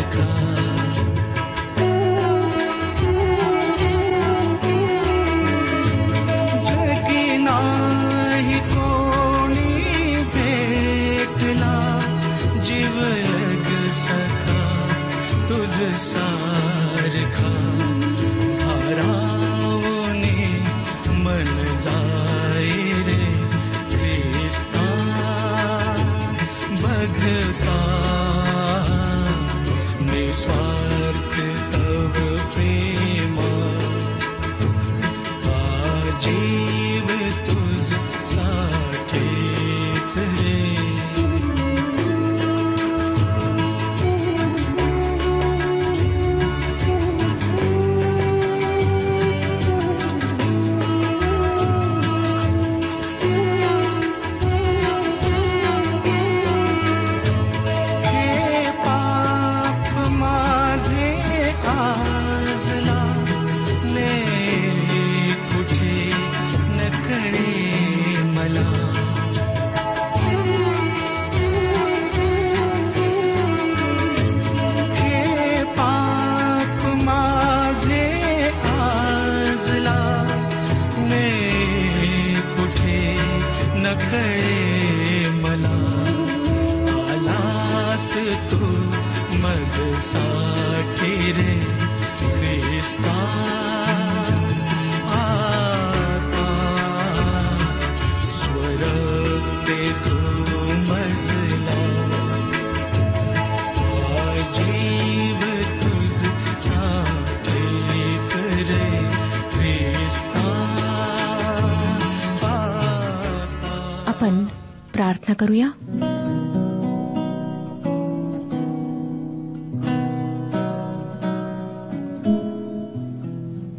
का today. ते तू रे आपण प्रार्थना करूया।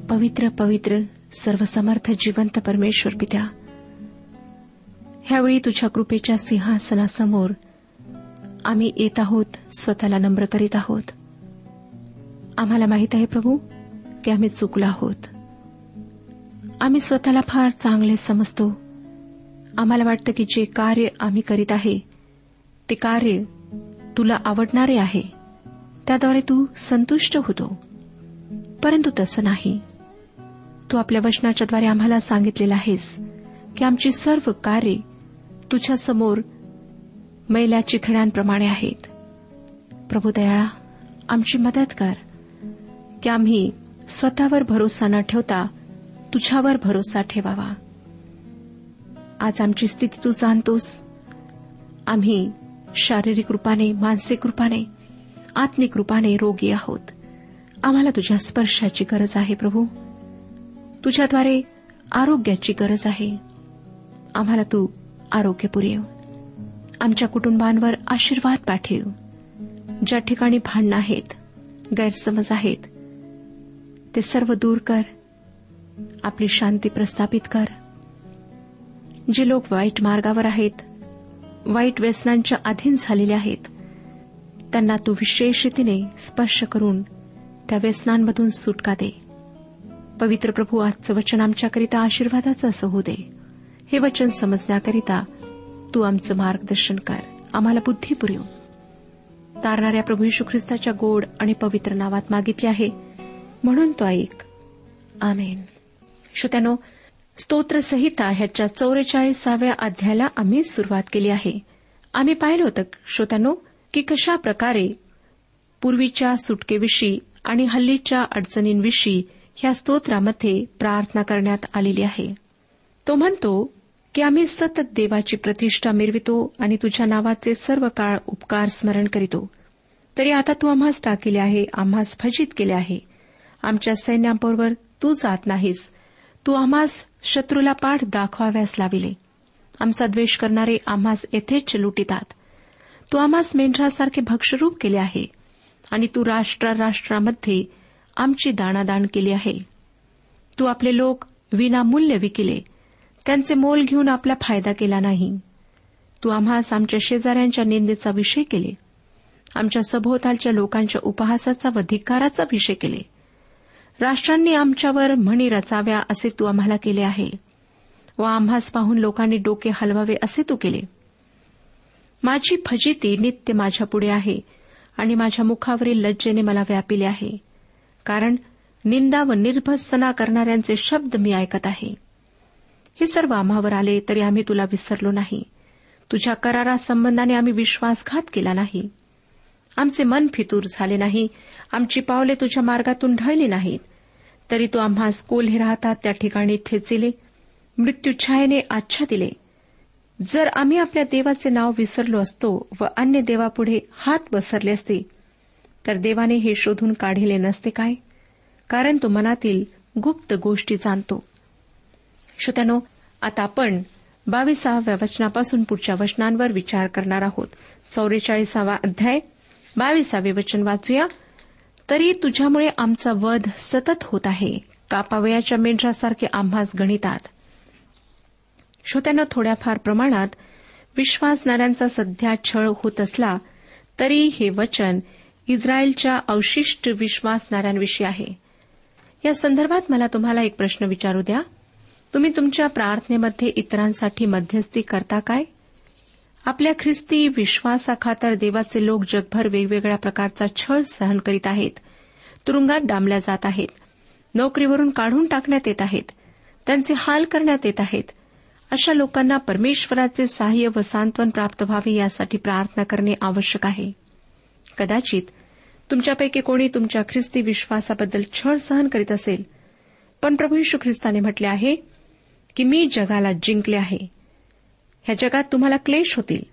पवित्र पवित्र सर्वसमर्थ जिवंत परमेश्वर पित्या ह्यावेळी तुझ्या कृपेच्या सिंहासनासमोर आम्ही येत आहोत स्वतःला नम्र करीत आहोत. आम्हाला माहीत आहे प्रभू की आम्ही चुकलो आहोत. आम्ही स्वतःला फार चांगले समजतो. आम्हाला वाटतं की जे कार्य आम्ही करीत आहे ते कार्य तुला आवडणारे आहे. त्याद्वारे तू संतुष्ट होतो. परंतु तसं नाही. तू आपल्या वचनाच्याद्वारे आम्हाला सांगितलेलं आहेस की आमची सर्व कार्ये तुझ्यासमोर मैल्या चिथड्यांप्रमाणे आहेत. प्रभू दयाळा आमची मदत कर. की आम्ही स्वतःवर भरोसा न ठेवता तुझ्यावर भरोसा ठेवावा. आज आमची स्थिती तू जाणतोस. आम्ही शारीरिक रूपाने मानसिक रूपाने आत्मिक रूपाने रोगी आहोत. आम्हाला तुझ्या स्पर्शाची गरज आहे प्रभू. तुझ्याद्वारे आरोग्याची गरज आहे. आम्हाला तू आरोग्य पुरेव. आमच्या कुटुंबांवर आशीर्वाद पाठव. ज्या ठिकाणी भांडणं आहेत गैरसमज आहेत ते सर्व दूर कर. आपली शांती प्रस्थापित कर. जे लोक वाईट मार्गावर आहेत वाईट व्यसनांच्या अधीन झालेले आहेत त्यांना तू विशेष रीतीने स्पर्श करून त्या व्यसनांमधून सुटका दे. पवित्र प्रभू आजचं वचन आमच्याकरिता आशीर्वादाचं असं होऊ दे. हे वचन समजण्याकरिता तू आमचं मार्गदर्शन कर. आम्हाला बुद्धी पुरव. तारणाऱ्या प्रभू यशू ख्रिस्ताच्या गोड आणि पवित्र नावात मागितले आहे. म्हणून तो ऐक. आमेन. श्रोत्यानो स्तोत्रसंहिता ह्याच्या चौवेचाळीसाव्या अध्यायाला आम्ही सुरुवात केली आहे. आम्ही पाहिलं होतं श्रोत्यानो की कशा प्रकारे पूर्वीच्या सुटकेविषयी आणि हल्लीच्या अडचणींविषयी ह्या स्तोत्रामध्ये प्रार्थना करण्यात आलेली आहे. तो म्हणतो की आम्ही सतत देवाची प्रतिष्ठा मिरवितो आणि तुझ्या नावाचे सर्व काळ उपकार स्मरण करीतो. तरी आता तू आम्हास टाकिले आहे आम्हास फजित केले आहे. आमच्या सैन्याबरोबर तू जात नाहीस. तू आम्हास शत्रूला पाठ दाखवाव्यास लाविले. आमचा द्वेष करणारे आम्हास येथेच लुटितात. तू आम्हास मेंढरासारखे भक्षरूप केले आहे आणि तू राष्ट्राराष्ट्रामध्ये आमची दाणादाण केली आहे. तू आपले लोक विनामूल्य विकिले. त्यांचे मोल घेऊन आपला फायदा केला नाही. तू आम्हास आमच्या शेजाऱ्यांच्या निंदेचा विषय केले. आमच्या सभोवतालच्या लोकांच्या उपहासाचा व धिक्काराचा विषय केले. राष्ट्रांनी आमच्यावर म्हणी रचाव्या असे तू आम्हाला केले आहे. व आम्हास पाहून लोकांनी डोके हलवावे असे तू केले. माझी फजिती नित्य माझ्यापुढे आहे आणि माझ्या मुखावरील लज्जेने मला व्यापिले आहे. कारण निंदा व निर्भत्सना करणाऱ्यांचे शब्द मी ऐकत आहे. हे सर्व आम्हावर आले तरी आम्ही तुला विसरलो नाही. तुझ्या करारा संबंधाने आम्ही विश्वासघात केला नाही. आमचे मन फितूर झाले नाही. आमची पावले तुझ्या मार्गातून ढळली नाहीत. तरी तू आम्हास कोल्हे राहतात त्या ठिकाणी ठेचिले मृत्यूछायेने आच्छा दिले. जर आम्ही आपल्या देवाचे नाव विसरलो असतो व अन्य देवापुढे हात बसरले असते तर देवाने हे शोधून काढिले नसते काय? कारण तो मनातील गुप्त गोष्टी जाणतो. श्रोत्यानो आता आपण बावीसाव्या वचनापासून पुढच्या वचनांवर विचार करणार आहोत. चौवेचाळीसावा अध्याय बावीसावे वचन वाचूया. तरी तुझ्यामुळे आमचा वध सतत होत आहे. कापावयाच्या मेंढरासारखे आम्हास गणितात. श्रोत्यानं थोड्याफार प्रमाणात विश्वासणाऱ्यांचा सध्या छळ होत असला तरी हे वचन इस्रायलच्या अवशिष्ट विश्वासणाऱ्यांविषयी आहे. या संदर्भात मला तुम्हाला एक प्रश्न विचारू द्या. तुम्ही तुमच्या प्रार्थनेमध्ये इतरांसाठी मध्यस्थी करता काय? आपल्या ख्रिस्ती विश्वासाखातर देवाचे लोक जगभर वेगवेगळ्या प्रकारचा छळ सहन करीत आहेत. तुरुंगात डांबल्या जात आहेत. नोकरीवरून काढून टाकण्यात येत आहेत. त्यांचे हाल करण्यात येत आहेत. अशा लोकांना परमेश्वराचे सहाय्य व सांत्वन प्राप्त व्हावे यासाठी प्रार्थना करणे आवश्यक आहे. कदाचित तुमच्यापैकी कोणी तुमच्या ख्रिस्ती विश्वासाबद्दल छळ सहन करीत असेल. पण प्रभू यशू ख्रिस्ताने म्हटले आहे की मी जगाला जिंकले आहे. ह्या जगात तुम्हाला क्लेश होतील.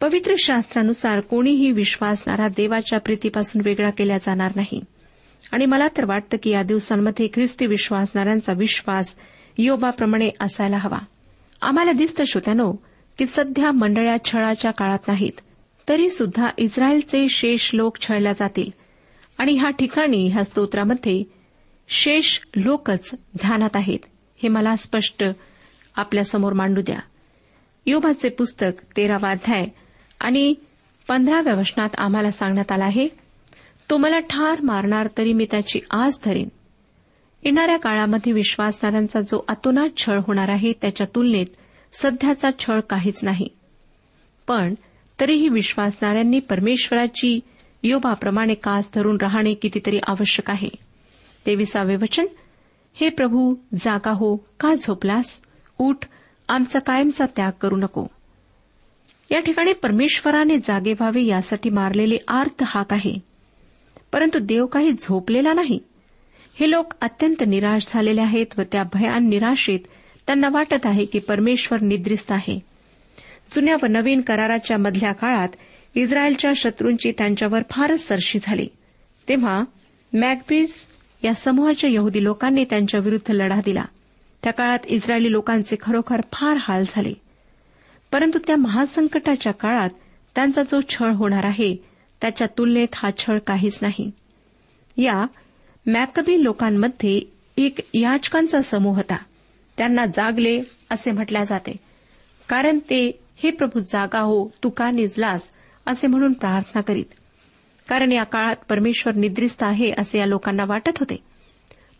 पवित्र शास्त्रानुसार कोणीही विश्वासणारा देवाच्या प्रीतीपासून वेगळा केला जाणार नाही. आणि मला तर वाटतं की या दिवसांमध्ये ख्रिस्ती विश्वासणाऱ्यांचा विश्वास योबाप्रमाणे असायला हवा. आम्हाला दिसतं श्रोत्यानो की सध्या मंडळ्या छळाच्या काळात नाहीत तरी सुद्धा इस्रायलचे शेष लोक छळल्या जातील. आणि ह्या ठिकाणी ह्या स्तोत्रामध्ये शेष लोकच ध्यानात आहेत. हे मला स्पष्ट आपल्यासमोर मांडू द्या. योबाचे पुस्तक तेरावा अध्याय आणि पंधराव्या वचनात आम्हाला सांगण्यात आलं आहे तो मला ठार मारणार तरी मी त्याची आस धरेन. येणाऱ्या काळामध्ये विश्वासणाऱ्यांचा जो अतोनात छळ होणार आहे त्याच्या तुलनेत सध्याचा छळ काहीच नाही. पण तरीही विश्वासणाऱ्यांनी परमेश्वराची योबाप्रमाणे कास धरून राहणे कितीतरी आवश्यक आहे. तेविसावे वचन हे प्रभू जागा हो का झोपलास? उठ आमचा कायमचा त्याग करू नको. या ठिकाणी परमेश्वराने जागे व्हावे यासाठी मारलेले आर्थ हाक आहे. परंतु देव काही झोपलेला नाही. हे लोक अत्यंत निराश झालेले आहेत व त्या भयान निराशेत त्यांना वाटत आहे की परमेश्वर निद्रिस्त आहे. जुन्या व नवीन कराराच्या मधल्या काळात इस्रायलच्या शत्रूंची त्यांच्यावर फारच सरशी झाली. तेव्हा मॅगबीज या समूहाच्या यहुदी लोकांनी त्यांच्या विरुद्ध लढा दिला. त्या काळात इस्रायली लोकांचे खरोखर फार हाल झाले. परंतु त्या महासंकटाच्या काळात त्यांचा जो छळ होणार आहे त्याच्या तुलनेत हा छळ काहीच नाही. या मॅकबी लोकांमध्ये एक याचकांचा समूह होता. त्यांना जागले असे म्हटल्या जाते. कारण ते हे प्रभू जागा हो तू का निजलास? असे म्हणून प्रार्थना करीत. कारण या काळात परमेश्वर निद्रिस्त आहे असे या लोकांना वाटत होते.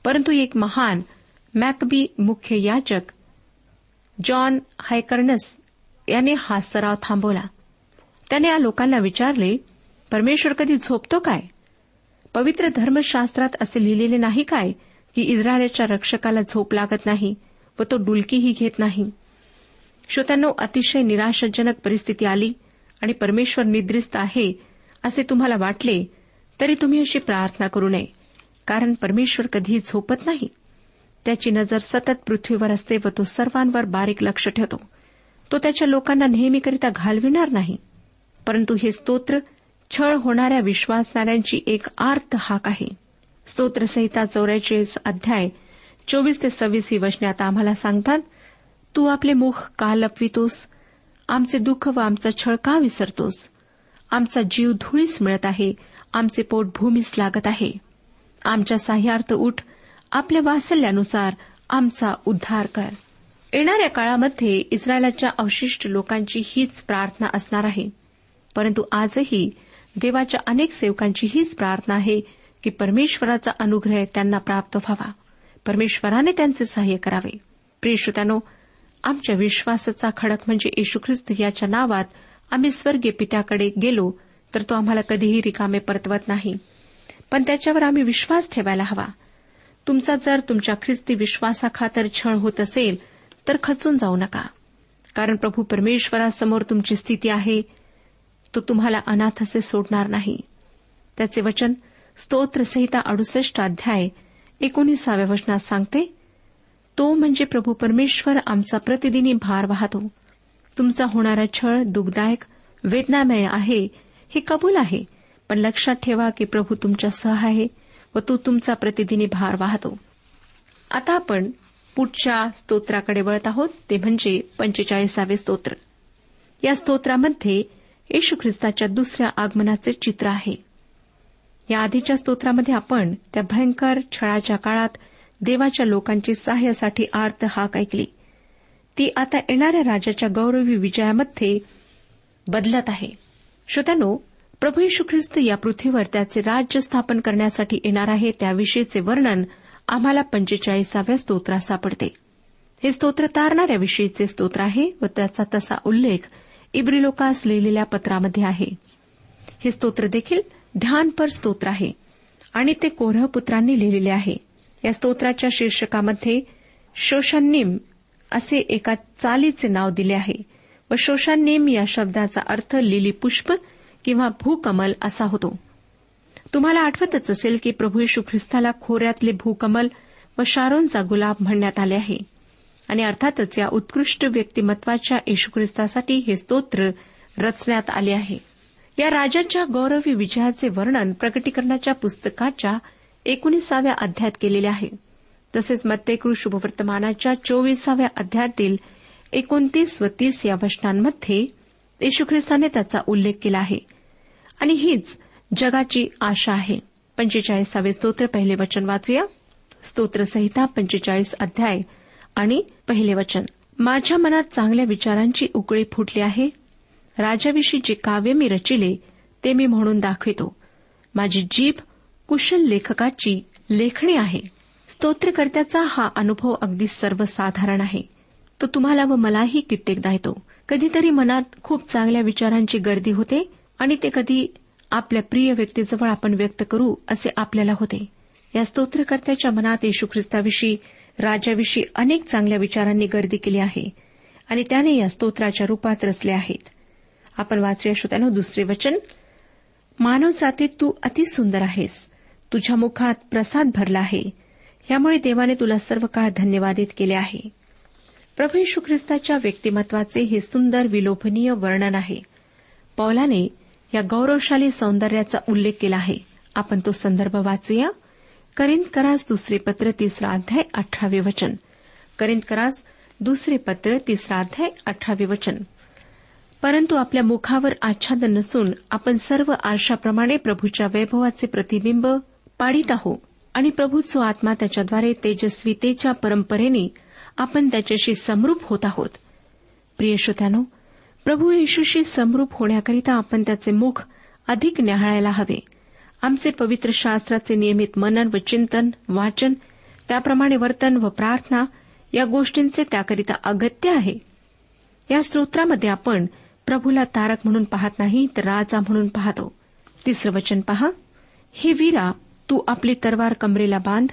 परंतु एक महान मॅकबी मुख्य याचक जॉन हायकर्नस याने हा सराव थांबवला. त्याने या लोकांना विचारले परमेश्वर कधी झोपतो काय? पवित्र धर्मशास्त्रात असे लिहिलेले नाही काय की इस्रायलच्या रक्षकाला झोप लागत नाही व तो डुलकीही घेत नाही? श्रोत्यांनो अतिशय निराशाजनक परिस्थिती आली आणि परमेश्वर निद्रिस्त आहे असे तुम्हाला वाटले तरी तुम्ही अशी प्रार्थना करू नये कारण परमेश्वर कधीही झोपत नाही. त्याची नजर सतत पृथ्वीवर असते व तो सर्वांवर बारीक लक्ष ठेवतो. तो त्याच्या लोकांना नेहमीकरिता घालविणार नाही. परंतु हे स्तोत्र छळ होणाऱ्या विश्वासणाऱ्यांची एक आर्त हाक आहे. स्तोत्रसंहिता चौऱ्याचाळीस अध्याय चोवीस ते सव्वीस ही वचने आता आम्हाला सांगतात तू आपले मुख का लपवितोस आमचे दुःख व आमचा छळ का विसरतोस? आमचा जीव धुळीस मिळत आहे. आमचे पोट भूमीस लागत आहे. आमच्या साह्यार्थ उठ आपल्या वासल्यानुसार आमचा उद्धार कर. येणाऱ्या काळामध्ये इस्रायलाच्या अवशिष्ट लोकांची हीच प्रार्थना असणार आहे. परंतु आजही देवाच्या अनेक सेवकांची हीच प्रार्थना आहे की परमेश्वराचा अनुग्रह त्यांना प्राप्त व्हावा. परमेश्वराने त्यांचे सहाय्य करावे. प्रियश्रोत्यानो आमच्या विश्वासाचा खडक म्हणजे येशू ख्रिस्त याच्या नावात आम्ही स्वर्गीय पित्याकडे गेलो तर तो आम्हाला कधीही रिकामे परतवत नाही. पण त्याच्यावर आम्ही विश्वास ठेवायला हवा. तुमचा जर तुमच्या ख्रिस्ती विश्वासाखातर छळ होत असेल तर खचून जाऊ नका. कारण प्रभू परमेश्वरासमोर तुमची स्थिती आहे तो तुम्हाला अनाथ असे सोडणार नाही. त्याचे वचन स्तोत्रसहिता अडुसष्ट अध्याय एकोणीसाव्या वचनात सांगते तो म्हणजे प्रभू परमेश्वर आमचा प्रतिदिनी भार वाहतो. तुमचा होणारा छळ दुःखदायक वेदनामय आहे हे कबूल आहे. पण लक्षात ठेवा की प्रभू तुमच्या सह आहे व तो तुमचा प्रतिदिनी भार वाहतो. आता आपण पुढच्या स्तोत्राकडे वळत आहोत. ते म्हणजे पंचेचाळीसावे स्तोत्र. या स्तोत्रामध्ये येशू ख्रिस्ताच्या दुसऱ्या आगमनाचे चित्र आहे. या आधीच्या स्तोत्रामध्ये आपण त्या भयंकर छळाच्या काळात देवाच्या लोकांची सहाय्यासाठी आर्त हाक ऐकली. ती आता येणाऱ्या राजाच्या गौरवी विजयामध्ये बदलत आहे. श्रोत्यानो प्रभू यशू ख्रिस्त या पृथ्वीवर त्याचे राज्य स्थापन करण्यासाठी येणार आहे त्याविषयीचे वर्णन आम्हाला पंचेचाळीसाव्या स्तोत्रात सापडते. हे स्तोत्र तारणाऱ्या विषयीचे स्तोत्र आहे व त्याचा तसा उल्लेख इब्रिलोकास लिहिलेल्या पत्रामध्ये आहे. हे स्तोत्र देखील ध्यानपर स्तोत्र आहे आणि ते कोरह पुत्रांनी लिहिलेले आहे. या स्तोत्राच्या शीर्षकामध्ये शोषानिम असे एका चालीचे नाव दिले आहे. व शोषानेम या शब्दाचा अर्थ लिली पुष्प किंवा भूकमल असा होतो. तुम्हाला आठवतच असेल की प्रभू येशू ख्रिस्ताला खोऱ्यातले भूकमल व शारोनचा गुलाब म्हणण्यात आले आहे. आणि अर्थातच या उत्कृष्ट व्यक्तिमत्वाच्या येशू ख्रिस्तासाठी हे स्तोत्र रचण्यात आले आहे. या राजाच्या गौरवी विजयाचे वर्णन प्रकटीकरणाच्या पुस्तकाच्या एकोणीसाव्या अध्यायात केलेले आहे. तसेच मत्तेकृ शुभवर्तमानाच्या चोवीसाव्या अध्यायातील एकोणतीस व तीस या वचनांमध्ये येशू ख्रिस्ताने त्याचा उल्लेख केला आहे. आणि हीच जगाची आशा आहे. पंचेचाळीसावे स्तोत्र पहिले वचन वाचूया. स्तोत्रसहिता पंचेचाळीस अध्याय आणि पहिले वचन. माझ्या मनात चांगल्या विचारांची उकळी फुटली आहे. राजाविषयी जे काव्य मी रचिले ते मी म्हणून दाखवितो. माझी जीभ कुशल लेखकाची लेखणी आहे. स्तोत्रकर्त्याचा हा अनुभव अगदी सर्वसाधारण आहे. तो तुम्हाला व मलाही कित्येकदा येतो. कधीतरी मनात खूप चांगल्या विचारांची गर्दी होते आणि ते कधी आपल्या प्रिय व्यक्तीजवळ आपण व्यक्त करू असे आपल्याला होते. या स्तोत्रकर्त्याच्या मनात येशू ख्रिस्ताविषयी राजाविषयी अनेक चांगल्या विचारांनी गर्दी केली आहे आणि त्याने या स्तोत्राच्या रूपात रचले आहेत. आपण वाचूया श्रोत्यानो दुसरे वचन. मानव जातीत तू अतिसुंदर आहेस. तुझ्या मुखात प्रसाद भरला आहे. यामुळे देवाने तुला सर्व काळ धन्यवादित केले आहे. प्रभू यशू ख्रिस्ताच्या व्यक्तिमत्वाचे हे सुंदर विलोभनीय वर्णन आहे. पौलाने या गौरवशाली सौंदर्याचा उल्लेख केला आहे. आपण तो संदर्भ वाचूया. करिंद करास दुसरे पत्र तिसरा अध्याय अठरावे वचन. करिंद करास दुसरे पत्र तिसरा अध्याय अठरावे वचन. परंतु आपल्या मुखावर आच्छादन नसून आपण सर्व आरशाप्रमाणे प्रभूच्या वैभवाचे प्रतिबिंब पाडित आहो आणि प्रभूचो आत्मा त्याच्याद्वारे तेजस्वीतेच्या परंपरेने आपण त्याच्याशी समरूप होत आहोत. प्रिय श्रोत्यानो प्रभू येशूशी समरूप होण्याकरिता आपण त्याचे मुख अधिक न्याहाळायला हवे. आमचे पवित्र शास्त्राचे नियमित मनन व चिंतन वाचन त्याप्रमाणे वर्तन व प्रार्थना या गोष्टींचे त्याकरिता अगत्य आहे. या स्तोत्रामध्ये आपण प्रभूला तारक म्हणून पाहत नाही तर राजा म्हणून पाहतो. तिसरं वचन पहा. हे वीरा तू आपली तरवार कमरेला बांध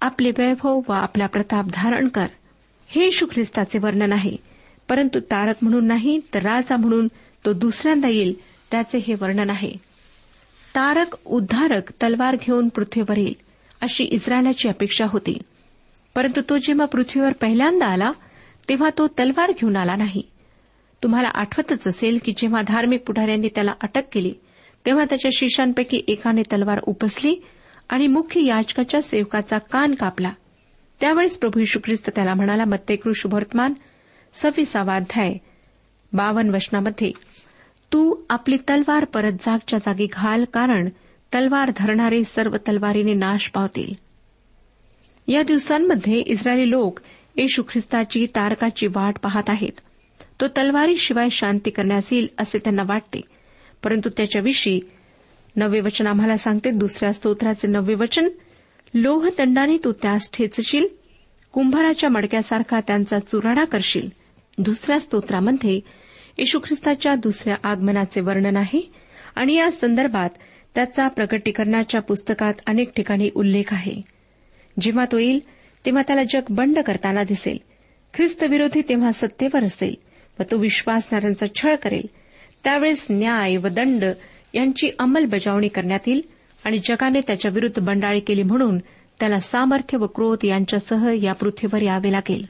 आपले वैभव व आपला प्रताप धारण कर. हे येशू ख्रिस्ताचे वर्णन आहे. परंतु तारक म्हणून नाही तर राजा म्हणून तो दुसऱ्यांदा येईल त्याचे हे वर्णन आहे. तारक उद्धारक तलवार घेऊन पृथ्वीवर येईल अशी इस्रायलाची अपेक्षा होती. परंतु तो जेव्हा पृथ्वीवर पहिल्यांदा आला तेव्हा तो तलवार घेऊन आला नाही. तुम्हाला आठवतच असेल की जेव्हा धार्मिक पुढाऱ्यांनी त्याला अटक केली तेव्हा त्याच्या शिष्यांपैकी एकाने तलवार उपसली आणि मुख्य याचकाच्या सेवकाचा कान कापला. त्यावेळेस प्रभू यशू ख्रिस्त त्याला म्हणाला मत्तेकृ शुभवर्तमान सव्वीसावा बावन वचनामध्ये तू आपली तलवार परत जागच्या जागी घाल कारण तलवार धरणारे सर्व तलवारीने नाश पावतील. या दिवसांमध्ये इस्रायली लोक येशू ख्रिस्ताची तारकाची वाट पाहत आहेत. तो तलवारीशिवाय शांती करण्यास येईल असे त्यांना वाटते. परंतु त्याच्याविषयी नवे वचन आम्हाला सांगते. दुसऱ्या स्तोत्राचे नवे वचन. लोहदंडाने तू त्यास ठेचशील. कुंभाराच्या मडक्यासारखा त्यांचा चुराडा करशील. दुसऱ्या स्तोत्रामध्ये येशू ख्रिस्ताच्या दुसऱ्या आगमनाचे वर्णन आहे. आणि या संदर्भात त्याचा प्रगटीकरणाच्या पुस्तकात अनेक ठिकाणी उल्लेख आहे. जेव्हा तो येईल तेव्हा त्याला जग बंड करताना दिसेल. ख्रिस्तविरोधी तेव्हा सत्तेवर असेल व तो विश्वासणाऱ्यांचा छळ करेल. त्यावेळेस न्याय व दंड यांची अंमलबजावणी करण्यात येईल आणि जगाने त्याच्या विरुद्ध बंडाळी केली म्हणून त्याला सामर्थ्य व क्रोध यांच्यासह या पृथ्वीवर यावे लागेल.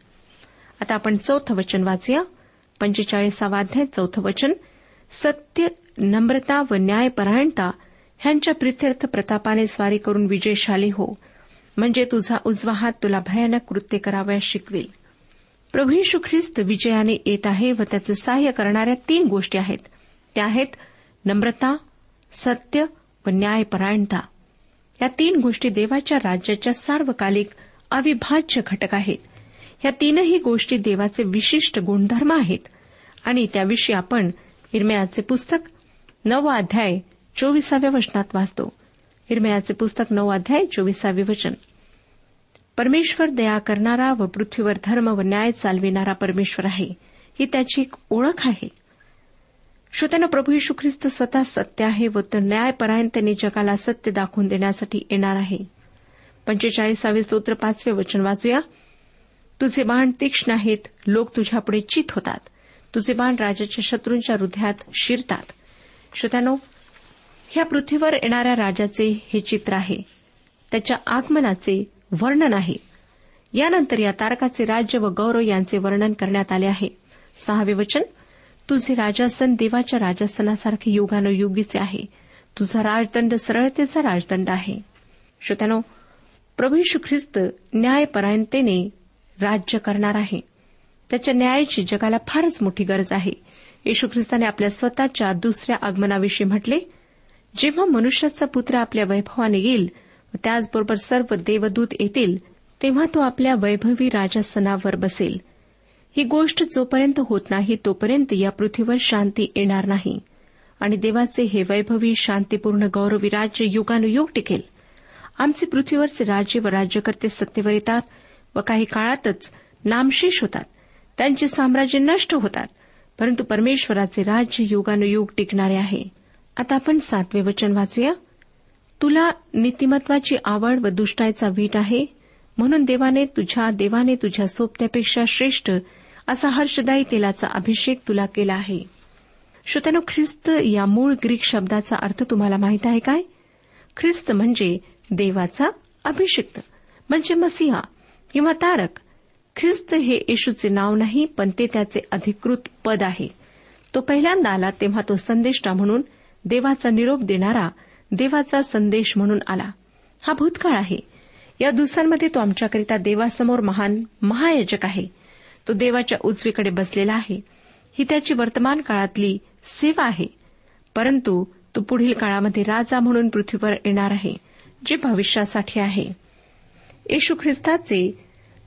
आता आपण चौथं वचन वाचूया. पंचेचाळीसावा अध्याय चौथं वचन. सत्य नम्रता व न्यायपरायणता ह्यांच्या प्रित्यर्थ प्रतापाने स्वारी करून विजयशाली हो. म्हणजे तुझा उजवा हात तुला भयानक कृत्य करावयास शिकवेल. प्रभू यशू ख्रिस्त विजयाने येत आहे व त्याचे सहाय्य करणाऱ्या तीन गोष्टी आहेत. त्या आहेत नम्रता सत्य व न्यायपरायणता. या तीन गोष्टी देवाच्या राज्याच्या सार्वकालिक अविभाज्य घटक आहेत. या तीनही गोष्टी देवाचे विशिष्ट गुणधर्म आहेत. आणि त्याविषयी आपण इरमयाचे पुस्तक नववा अध्याय चोवीसाव्या वचनात वाचतो. इरमयाचे पुस्तक नऊ अध्याय चोवीसावे वचन. परमेश्वर दया करणारा व पृथ्वीवर धर्म व न्याय चालविणारा परमेश्वर आहे. ही त्याची एक ओळख आहे. श्रोत्यानं प्रभू यशू ख्रिस्त स्वतः सत्य आहे व तो त्यांनी जगाला सत्य दाखवून देण्यासाठी येणार आहे. पंचेचाळीसावे स्तोत्र पाचवे वचन वाचूया. तुझे बाण तीक्ष्ण आहेत लोक तुझ्यापुढे चित होतात. तुझे बाण राजाच्या शत्रूंच्या हृदयात शिरतात. श्रोत्यानो ह्या पृथ्वीवर येणाऱ्या राजाचे हे चित्र आहे. त्याच्या आगमनाचे वर्णन आहे. यानंतर या तारकाचे राज्य व गौरव यांचे वर्णन करण्यात आले आहे. सहावे वचन तुझे राजासन देवाच्या राजासनासारखे युगानुयुगीचे आहे. तुझा राजदंड सरळतेचा राजदंड आहे. श्रोत्यानो प्रभू ख्रिस्त न्यायपरायणतेने राज्य करणार आहे. त्याच्या न्यायाची जगाला फारच मोठी गरज आहे. येशू ख्रिस्ताने आपल्या स्वतःच्या दुसऱ्या आगमनाविषयी म्हटले जेव्हा मनुष्याचा पुत्र आपल्या वैभवाने येईल व त्याचबरोबर सर्व देवदूत येतील तेव्हा तो आपल्या वैभवी राजासनावर बसेल. ही गोष्ट जोपर्यंत होत नाही तोपर्यंत या पृथ्वीवर शांती येणार नाही. आणि देवाचे हे वैभवी शांतीपूर्ण गौरवी राज्य युगानुयुग टिकेल. आमचे पृथ्वीवरचे राज्य व राज्यकर्ते सत्तेवर येतात व काही काळातच नामशेष होतात. त्यांचे साम्राज्य नष्ट होतात परंतु परमेश्वराचे राज्य युगानुयुग टिकणारे आहे. आता आपण सातवे वचन वाचूया. तुला नीतिमत्वाची आवड व दुष्टायचा वीट आहे म्हणून देवाने तुझ्या देवाने तुझ्या सोपत्यापेक्षा श्रेष्ठ असा हर्षदायी तेलाचा अभिषेक तुला केला आहे. श्रोत्यानो ख्रिस्त या मूळ ग्रीक शब्दाचा अर्थ तुम्हाला माहीत आहे काय? ख्रिस्त म्हणजे देवाचा अभिषिक्त म्हणजे मसिहा किंवा तारक. ख्रिस्त हे येशूचे नाव नाही पण ते त्याचे अधिकृत पद आहे. तो पहिल्यांदा आला तेव्हा तो संदेष्टा म्हणून देवाचा निरोप देणारा देवाचा संदेश म्हणून आला. हा भूतकाळ आहे. या दिवसांमध्ये तो आमच्याकरिता देवासमोर महान महायाजक आहे. तो देवाच्या उजवीकडे बसलेला आहे. ही त्याची वर्तमान काळातली सेवा आहे. परंतु तो पुढील काळामध्ये राजा म्हणून पृथ्वीवर येणार आहे जे भविष्यासाठी आहे. येशू ख्रिस्ताचे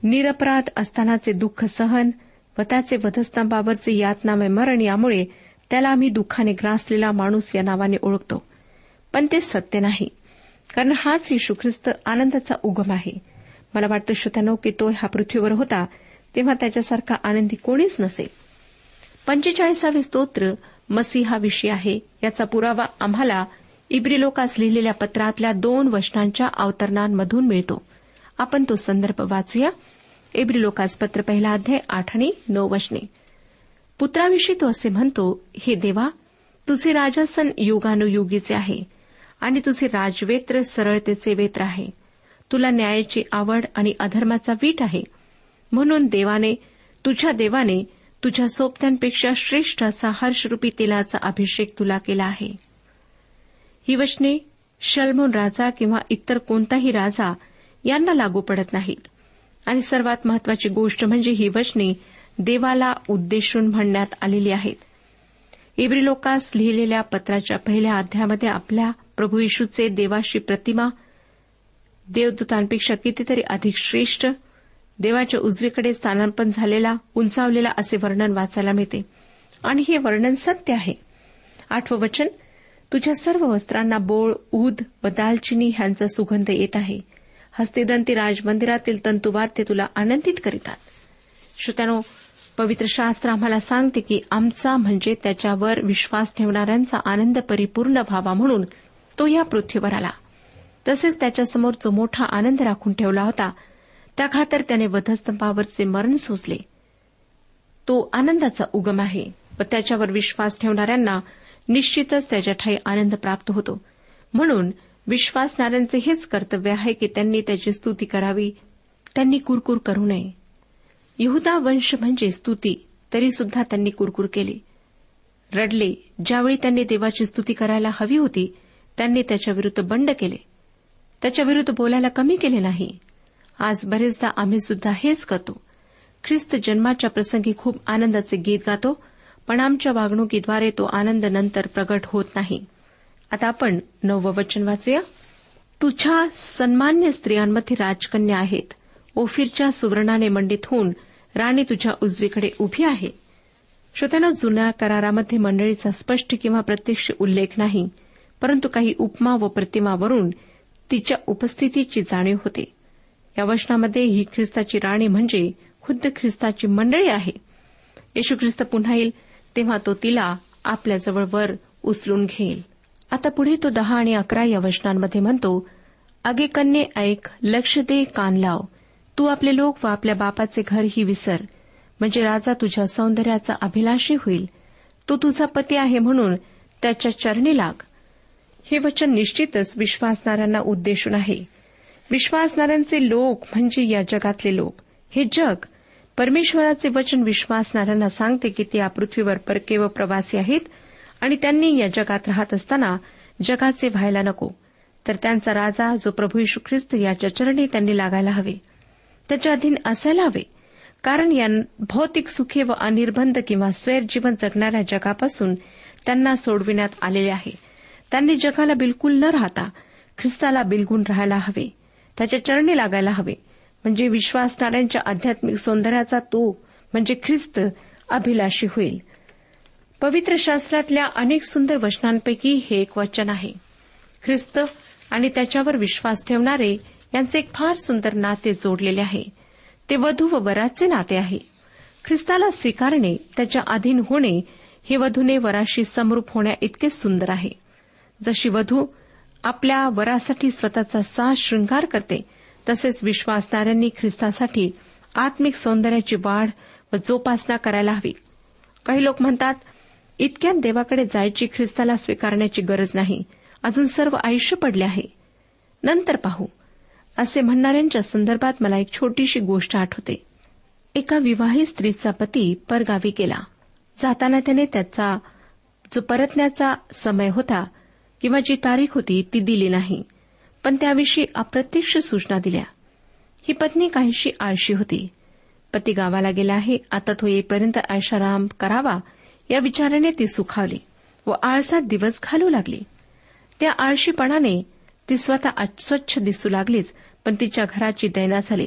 निरपराध असतानाचे दुःख सहन व त्याचे वधस्तंभावरचे यातनामय मरण यामुळे त्याला आम्ही दुःखाने ग्रासलेला माणूस या नावाने ओळखतो. पण ते सत्य नाही कारण हाच येशू ख्रिस्त आनंदाचा उगम आहे. मला वाटतं श्रोत्यानो की तो ह्या पृथ्वीवर होता तेव्हा त्याच्यासारखा आनंदी कोणीच नसेल. पंचेचाळीसावे स्तोत्र मसीहाविषयी आहे. याचा पुरावा आम्हाला इब्रिलोकास लिहिलेल्या पत्रातल्या दोन वचनांच्या अवतरणांमधून मिळतो. आपण तो संदर्भ वाचूया. इब्रिलोकास पत्र पहिला अध्याय आठ आणि नऊ वचने. पुत्राविषयी तो असे म्हणतो हे देवा तुझे राजासन युगानुयुगीचे आहे आणि तुझे राजवेत्र सरळतेचे वेत्र आहे. तुला न्यायाची आवड आणि अधर्माचा वीट आहे. म्हणून देवाने तुझ्या देवाने तुझ्या सोबत्यांपेक्षा श्रेष्ठ असा हर्षरूपी तेलाचा अभिषेक तुला केला आहे. ही वचने शलमोन राजा किंवा इतर कोणताही राजा यांना लागू पडत नाहीत. आणि सर्वात महत्वाची गोष्ट म्हणजे ही वचने देवाला उद्देशून म्हणण्यात आलेली आहेत. इब्रिलोकास लिहिलेल्या पत्राच्या पहिल्या अध्यायामध्ये आपल्या प्रभू येशूचे देवाशी प्रतिमा देवदूतांपेक्षा कितीतरी अधिक श्रेष्ठ देवाच्या उजवीकडे स्थानांपन झालेला उंचावलेला असे वर्णन वाचायला मिळते. आणि हे वर्णन सत्य आहे. आठवं वचन तुझ्या सर्व वस्त्रांना बोळ ऊद व दालचिनी ह्यांचा सुगंध येत आहे. हस्तिदंती राजमंदिरातील ते तुला आनंदित करीतात. श्रोत्यानो पवित्र शास्त्र आम्हाला सांगते की आमचा म्हणजे त्याच्यावर विश्वास ठेवणाऱ्यांचा आनंद परिपूर्ण व्हावा म्हणून तो या पृथ्वीवर आला. तसेच त्याच्यासमोर जो मोठा आनंद राखून ठेवला होता. त्या खातर त्याने वधस्तंभावरचे मरण सोसले. तो आनंदाचा उगम आहे व त्याच्यावर विश्वास ठेवणाऱ्यांना निश्चितच त्याच्या ठाई आनंद प्राप्त होतो. म्हणून विश्वासणाऱ्यांचे हेच कर्तव्य आहे की त्यांनी त्याची स्तुती करावी. त्यांनी कुरकुर करू नये. यहुदा वंश म्हणजे स्तुती तरी सुद्धा त्यांनी कुरकुर केली. रडले ज्यावेळी त्यांनी देवाची स्तुती करायला हवी होती त्यांनी त्याच्याविरुद्ध बंड केले. त्याच्याविरुद्ध बोलायला कमी केले नाही. आज बरेचदा आम्ही सुद्धा हेच करतो. ख्रिस्त जन्माच्या प्रसंगी खूप आनंदाचे गीत गातो पण आमच्या वागणुकीद्वारे तो आनंद नंतर प्रगट होत नाही. आता आपण नववं वचन वाचूया. तुझ्या सन्मान्य स्त्रियांमध्ये राजकन्या आहेत. ओफिरच्या सुवर्णाने मंडित होऊन राणी तुझ्या उजवीकडे उभी आहे. श्रोत्यानं जुन्या करारामध्ये मंडळीचा स्पष्ट किंवा प्रत्यक्ष उल्लेख नाही परंतु काही उपमा व प्रतिमावरून तिच्या उपस्थितीची जाणीव होते. या वचनामध्ये ही ख्रिस्ताची राणी म्हणजे खुद्द ख्रिस्ताची मंडळी आहे. येशू ख्रिस्त पुन्हा येईल तेव्हा तो तिला आपल्याजवळ वर उचलून घेईल. आता पुढे तो दहा आणि अकरा या वचनांमध्ये म्हणतो अगे कन्ये ऐक लक्ष दे कान लाव. तू आपले लोक व आपल्या बापाचे घर ही विसर. म्हणजे राजा तुझ्या सौंदर्याचा अभिलाषी होईल. तो तुझा पती आहे म्हणून त्याच्या चरणी लाग. हे वचन निश्चितच विश्वासणाऱ्यांना उद्देशून आहे. विश्वासणाऱ्यांचे लोक म्हणजे या जगातले लोक. हे जग परमेश्वराचे वचन विश्वासणाऱ्यांना सांगते की ते या पृथ्वीवर परके व प्रवासी आहेत आणि त्यांनी या जगात राहत असताना जगाचे व्हायला नको. तर त्यांचा राजा जो प्रभू यशू ख्रिस्त याच्या चरणी त्यांनी लागायला हवे. त्याच्या अधीन असायला हवे. कारण या भौतिक सुखे व अनिर्बंध किंवा स्वैरजीवन जगणाऱ्या जगापासून त्यांना सोडविण्यात आलेले आहे. त्यांनी जगाला बिलकुल न राहता ख्रिस्ताला बिलगून राहायला हवे. त्याच्या चरणी लागायला हवे. म्हणजे विश्वासणाऱ्यांच्या आध्यात्मिक सौंदर्याचा तो म्हणजे ख्रिस्त अभिलाषी होईल. पवित्र शास्त्रातल्या अनेक सुंदर वचनांपैकी हे एक वचन आहे. ख्रिस्त आणि त्याच्यावर विश्वास ठेवणारे यांचे एक फार सुंदर नाते जोडलेले आहे. ते वधू व वराचे नाते आहे. ख्रिस्ताला स्वीकारणे त्याच्या अधीन होणे हे वधूने वराशी समरूप होण्या इतके सुंदर आहे. जशी वधू आपल्या वरासाठी स्वतःचा साज शृंगार करते. तसेच विश्वासणाऱ्यांनी ख्रिस्तासाठी आत्मिक सौंदर्याची वाढ व जोपासना करायला हवी. काही लोक म्हणतात इतक्यात देवाकडे जायची ख्रिस्ताला स्वीकारण्याची गरज नाही. अजून सर्व आयुष्य पडले आहे. नंतर पाहू. असे म्हणणाऱ्यांच्या संदर्भात मला एक छोटीशी गोष्ट आठवते. एका विवाहित स्त्रीचा पती परगावी गेला. जाताना त्याने त्याचा जो परतण्याचा समय होता किंवा जी तारीख होती ती दिली नाही. पण त्याविषयी अप्रत्यक्ष सूचना दिल्या. ही पत्नी काहीशी आळशी होती. पती गावाला गेला आहे आता तो येईपर्यंत ऐशाराम करावा या विचाराने ती सुखावली व आळसात दिवस घालू लागली. त्या आळशीपणाने ती स्वतः अस्वच्छ दिसू लागलीच पण तिच्या घराची दैना झाली.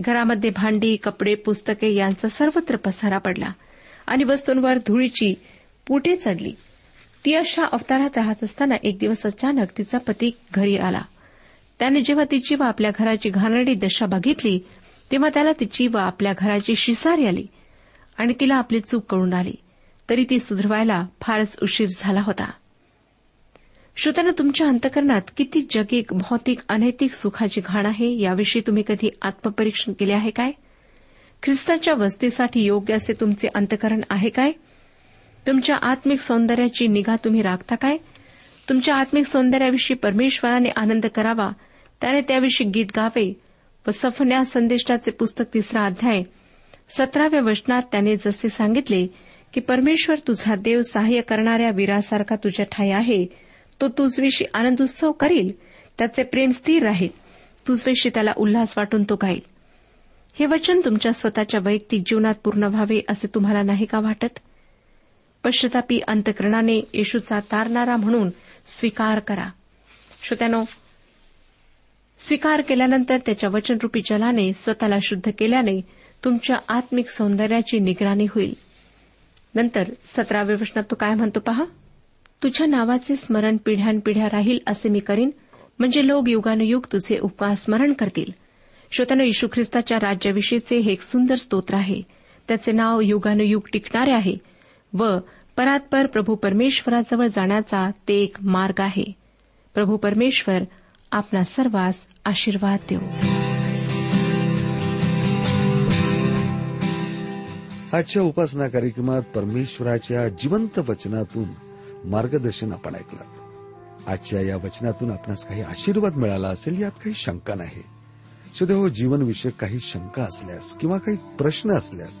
घरामध्ये भांडी कपडे पुस्तके यांचा सर्वत्र पसारा पडला आणि वस्तूंवर धुळीची पुटे चढली. ती अशा अवतारात राहत असताना एक दिवस अचानक तिचा पती घरी आला. त्याने जेव्हा तिची व आपल्या घराची घाणेरडी दशा बघितली तेव्हा त्याला तिची व आपल्या घराची शिसारी आली आणि तिला आपली चूक कळून आली. तरी ती सुधरवायला फारच उशीर झाला होता. श्रोत्यानं तुमच्या अंतकरणात किती जगिक भौतिक अनैतिक सुखाची घाण आहे याविषयी तुम्ही कधी आत्मपरीक्षण केले आहे काय? ख्रिस्ताच्या वस्तीसाठी योग्य असे तुमचे अंतकरण आहे काय? तुमच्या आत्मिक सौंदर्याची निगा तुम्ही राखता काय? तुमच्या आत्मिक सौंदर्याविषयी परमेश्वराने आनंद करावा त्याने त्याविषयी गीत गावे. व सफन्या संदेष्टाचे पुस्तक तिसरा अध्याय. सतराव्या वचनात त्याने जसे सांगितले की परमेश्वर तुझा देव सहाय्य करणाऱ्या वीरासारखा तुझ्या ठाई आहे. तो तुझविषयी आनंदोत्सव करील त्याचे प्रेम स्थिर राहील. तुझविषयी त्याला उल्हास वाटून तो गाईल. हे वचन तुमच्या स्वतःच्या वैयक्तिक जीवनात पूर्ण व्हावे असे तुम्हाला नाही का वाटत? पश्चातापी अंतकरणाने येशूचा तारणारा म्हणून स्वीकार करा. श्रोत्यानो स्वीकार केल्यानंतर त्याच्या वचनरूपी जलाने स्वतःला शुद्ध केल्याने तुमच्या आत्मिक सौंदर्याची निगराणी होईल. नंतर सतराव्या वचनात तो काय म्हणतो पहा? तुझ्या नावाचे स्मरण पिढ्यानपिढ्या राहील असे मी करीन म्हणजे लोक युगानुयुग तुझे उपकार स्मरण करतील. श्रोत्यानं येशू ख्रिस्ताच्या राज्याविषयीचे हे एक सुंदर स्तोत्र आहे. त्याचे नाव युगानुयुग टिकणारे आहे. व परात्पर प्रभू परमेश्वराजवळ जाण्याचा ते एक मार्ग आहे. प्रभू परमेश्वर आपला सर्वांस आशीर्वाद देऊ. आजच्या उपासना कार्यक्रमात परमेश्वराच्या जिवंत वचनातून मार्गदर्शन आपण ऐकलं. आजच्या या वचनातून आपणास काही आशीर्वाद मिळाला असेल यात काही शंका नाही. सुदैव हो, जीवनविषयक काही शंका असल्यास किंवा काही प्रश्न असल्यास